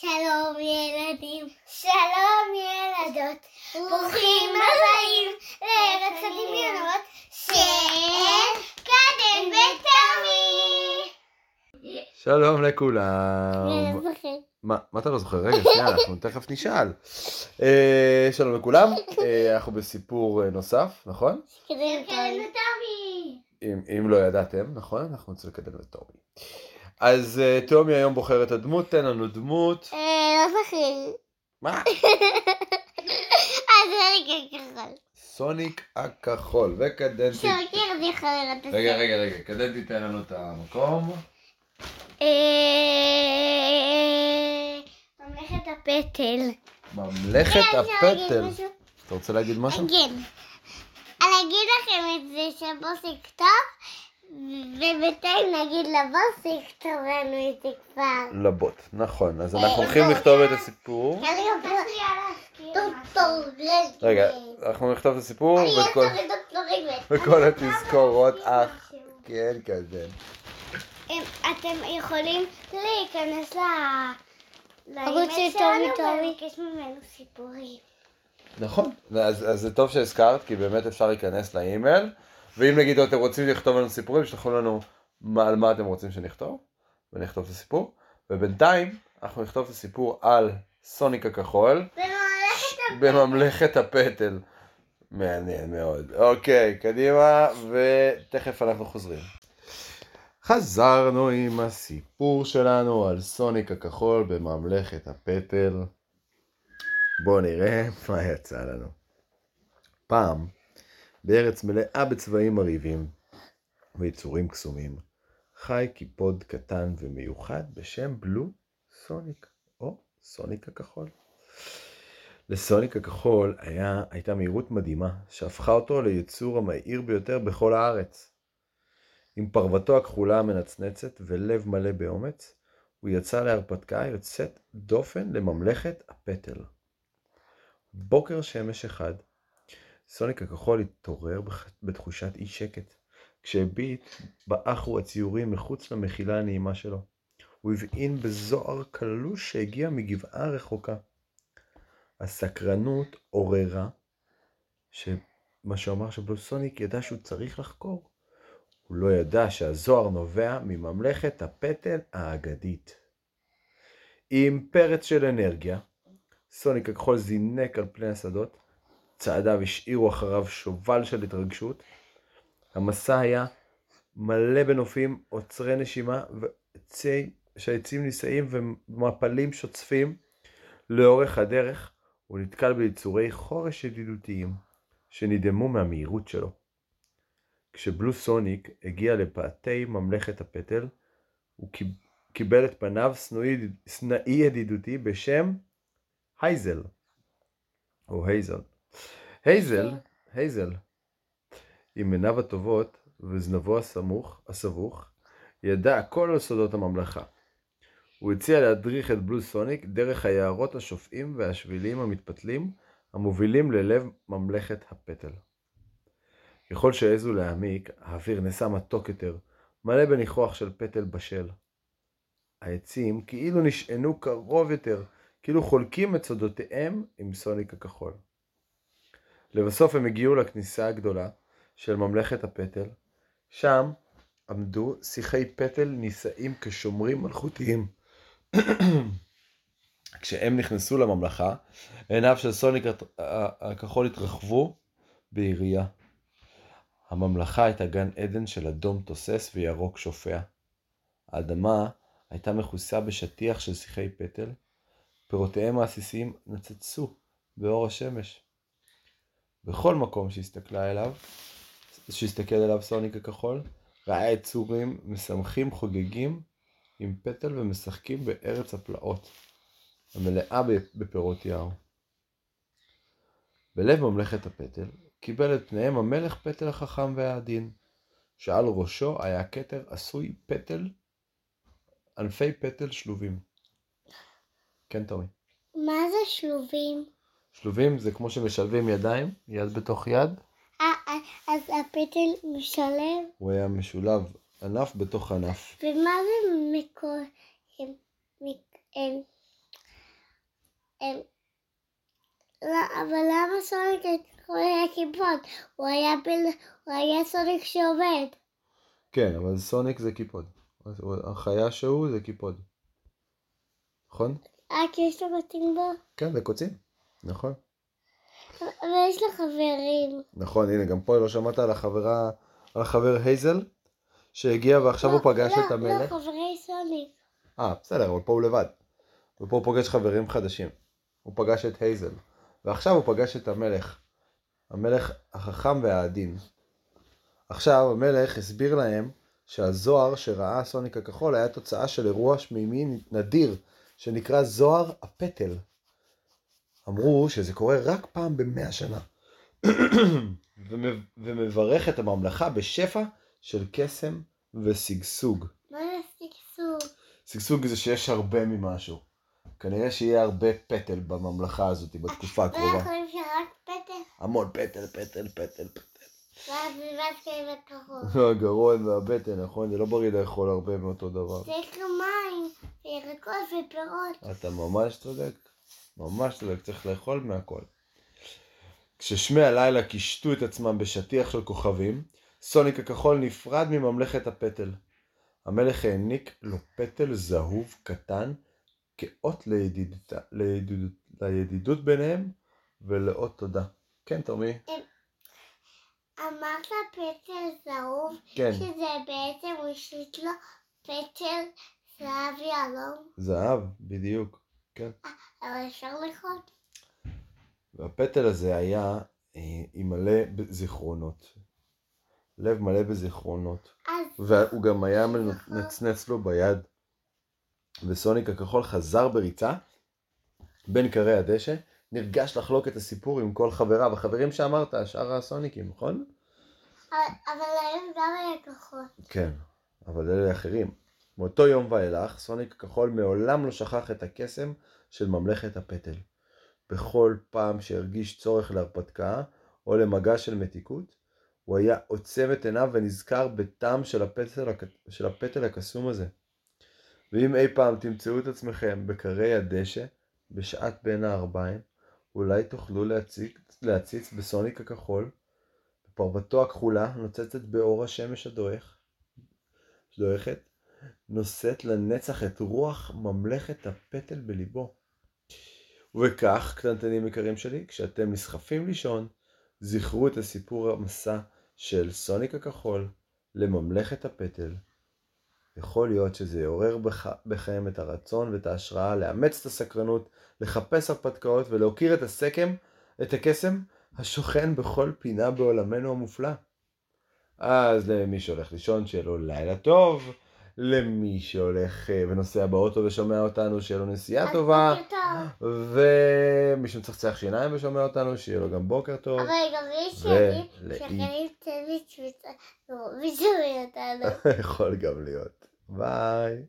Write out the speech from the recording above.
שלום ילדים, שלום ילדות, ברוכים הבאים לארץ הדמיונות של קדם ותמי. שלום לכולם. מה, מה אתה לא זוכר? רגע, שנייה, אנחנו תכף נשאל. אה, שלום לכולם, אה, אנחנו בסיפור אה, נוסף, נכון? קדם ותמי. אם, אם לא ידעתם, נכון? אנחנו אצל קדם וטומי. אז אה, טומי היום בוחר את הדמות, תן לנו דמות. אה, לא זוכר. מה? אז רגע כחול. סוניק הכחול וקדנטי. שוקר זכר את רגע, רגע, רגע, קדנטי תן לנו את המקום. אה, ממלכת הפטל. ממלכת להגיד הפטל. אתה רוצה להגיד משהו? כן. אני אגיד לכם את זה שבוס יכתוב, ובינתיים נגיד לבוס יכתוב לנו את זה כבר. לבוט, נכון. אז אה, אנחנו הולכים לכתוב את הסיפור. רגע, אנחנו נכתוב את הסיפור. וכל התזכורות. אך, כן, כזה. אמ, אתם יכולים להיכנס ל... ערוץ של טומי טומי. ולבקש ממנו סיפורים. נכון, אז זה טוב שהזכרת, כי באמת אפשר להיכנס לאימייל, ואם נגיד אתם רוצים לכתוב לנו סיפורים, שלחו לנו מה, על מה אתם רוצים שנכתוב, ונכתוב את הסיפור, ובינתיים אנחנו נכתוב את הסיפור על סוניק הכחול בממלכת בממלכת הפטל. מעניין מאוד. אוקיי, קדימה, ותכף אנחנו חוזרים. חזרנו עם הסיפור שלנו על סוניק הכחול בממלכת הפטל. בואו נראה מה יצא לנו. פעם, בארץ מלאה בצבעים מרהיבים ויצורים קסומים, חי קיפוד קטן ומיוחד בשם בלו סוניק, או סוניק הכחול. לסוניק הכחול היה, הייתה מהירות מדהימה, שהפכה אותו ליצור המהיר ביותר בכל הארץ. עם פרוותו הכחולה המנצנצת ולב מלא באומץ, הוא יצא להרפתקה יוצאת דופן לממלכת הפטל. בוקר שמש אחד, סוניק הכחול התעורר בתחושת אי שקט, כשהביט באחו הציורים מחוץ למחילה הנעימה שלו. הוא הבעין בזוהר קלוש שהגיע מגבעה רחוקה. הסקרנות עוררה, שמה שאומר שבלוסוניק ידע שהוא צריך לחקור. הוא לא ידע שהזוהר נובע מממלכת הפטל האגדית. עם פרץ של אנרגיה, סוניק הכחול זינק על פני השדות, צעדיו השאירו אחריו שובל של התרגשות. המסע היה מלא בנופים עוצרי נשימה ועצי, שעצים נישאים ומפלים שוצפים לאורך הדרך. הוא נתקל ביצורי חורש ידידותיים שנדהמו מהמהירות שלו. כשבלו סוניק הגיע לפאתי ממלכת הפטל, הוא קיב- קיבל את פניו שנאי ידידותי בשם הייזל, או הייזל. הייזל, הייזל, עם עיניו הטובות וזנבו הסמוך, הסבוך, ידע הכל על סודות הממלכה. הוא הציע להדריך את בלו סוניק דרך היערות השופעים והשבילים המתפתלים המובילים ללב ממלכת הפטל. ככל שהעזו להעמיק, האוויר נעשה מתוק יותר, מלא בניחוח של פטל בשל. העצים כאילו נשענו קרוב יותר, כאילו חולקים את סודותיהם עם סוניק הכחול. לבסוף הם הגיעו לכניסה הגדולה של ממלכת הפטל, שם עמדו שיחי פטל נישאים כשומרים מלכותיים. כשהם נכנסו לממלכה, עיניו של סוניק הכחול התרחבו בירייה. הממלכה הייתה גן עדן של אדום תוסס וירוק שופע. האדמה הייתה מכוסה בשטיח של שיחי פטל, פירותיהם העסיסיים נצצו באור השמש. בכל מקום שהסתכלה אליו, שהסתכל אליו סוניק הכחול, ראה יצורים משמחים חוגגים עם פטל ומשחקים בארץ הפלאות, המלאה בפירות יער. בלב ממלכת הפטל קיבל את פניהם המלך פטל החכם והעדין, שעל ראשו היה כתר עשוי פטל, ענפי פטל שלובים. כן, טומי. מה זה שלובים? שלובים זה כמו שמשלבים ידיים, יד בתוך יד, אה, אה, אז הפטל משלב? הוא היה משולב ענף בתוך ענף. ומה זה מקור... לא, אבל למה סוניק הוא היה קיפוד? הוא היה בל... הוא היה סוניק שעובד. כן, אבל סוניק זה קיפוד. החיה שהוא זה קיפוד. נכון? אה, כי יש לו בתים בו? כן, זה קוצים. נכון. אבל יש לו חברים. נכון, הנה, גם פה לא שמעת על החברה, על החבר הייזל, שהגיע ועכשיו הוא פגש לא, את המלך. לא, חברי סוניק. אה, בסדר, אבל פה הוא לבד. ופה הוא פוגש חברים חדשים. הוא פגש את הייזל. ועכשיו הוא פגש את המלך. המלך החכם והעדין. עכשיו המלך הסביר להם שהזוהר שראה סוניק הכחול היה תוצאה של אירוע שמימי נדיר שנקרא זוהר הפטל. אמרו שזה קורה רק פעם במאה שנה. ומב- ומברך את הממלכה בשפע של קסם ושגשוג. מה זה סגסוג? שגשוג זה שיש הרבה ממשהו. כנראה שיהיה הרבה פטל בממלכה הזאת בתקופה לא הקרובה. יכולים שרק פטל? המון פטל, פטל, פטל, פטל. כחול. הגרון והבטן, נכון? זה לא בריא לאכול הרבה מאותו דבר. צריך גם מים, וירקות ופירות. אתה ממש צודק. ממש צודק, צריך לאכול מהכל. כששמי הלילה קישטו את עצמם בשטיח של כוכבים, סוניק הכחול נפרד מממלכת הפטל. המלך העניק לו פטל זהוב קטן כאות לידידות, לידידות, לידידות ביניהם ולאות תודה. כן, תומי? אמרת פטל זהוב, כן. שזה בעצם הוא השליט לו פטל זהב יהלום, זהב, בדיוק. כן. אבל אפשר לאכול. והפטל הזה היה אה, עם מלא בזיכרונות. לב מלא בזיכרונות. אז והוא גם היה. מנצנץ לו ביד. וסוניק הכחול חזר בריצה בין קרי הדשא, נרגש לחלוק את הסיפור עם כל חבריו, החברים שאמרת, שאר הסוניקים, נכון? אבל אבל להם גם היה כחול. כן, אבל אלה אחרים. מאותו יום ואילך, סוניק הכחול מעולם לא שכח את הקסם של ממלכת הפטל. בכל פעם שהרגיש צורך להרפתקה או למגע של מתיקות, הוא היה עוצם את עיניו ונזכר בטעם של הפטל, של הפטל הקסום הזה. ואם אי פעם תמצאו את עצמכם בקרי הדשא, בשעת בין הערביים, אולי תוכלו להציץ, להציץ בסוניק הכחול, בפרוותו הכחולה נוצצת באור השמש הדועך, דועכת, נושאת לנצח את רוח ממלכת הפטל בליבו. ובכך, קטנטנים יקרים שלי, כשאתם נסחפים לישון, זכרו את הסיפור המסע של סוניק הכחול לממלכת הפטל. יכול להיות שזה יעורר בך, בכם את הרצון ואת ההשראה לאמץ את הסקרנות, לחפש הרפתקאות ולהוקיר את הסכם, את הקסם השוכן בכל פינה בעולמנו המופלא. אז למי שהולך לישון, שיהיה לו לילה טוב. למי שהולך אה, ונוסע באוטו ושומע אותנו, שיהיה לו נסיעה טובה. ומי שמצחצח שיניים ושומע אותנו, שיהיה לו גם בוקר טוב. אבל גם לאי- שחיים צוות ושומע אותנו. יכול גם להיות. ביי.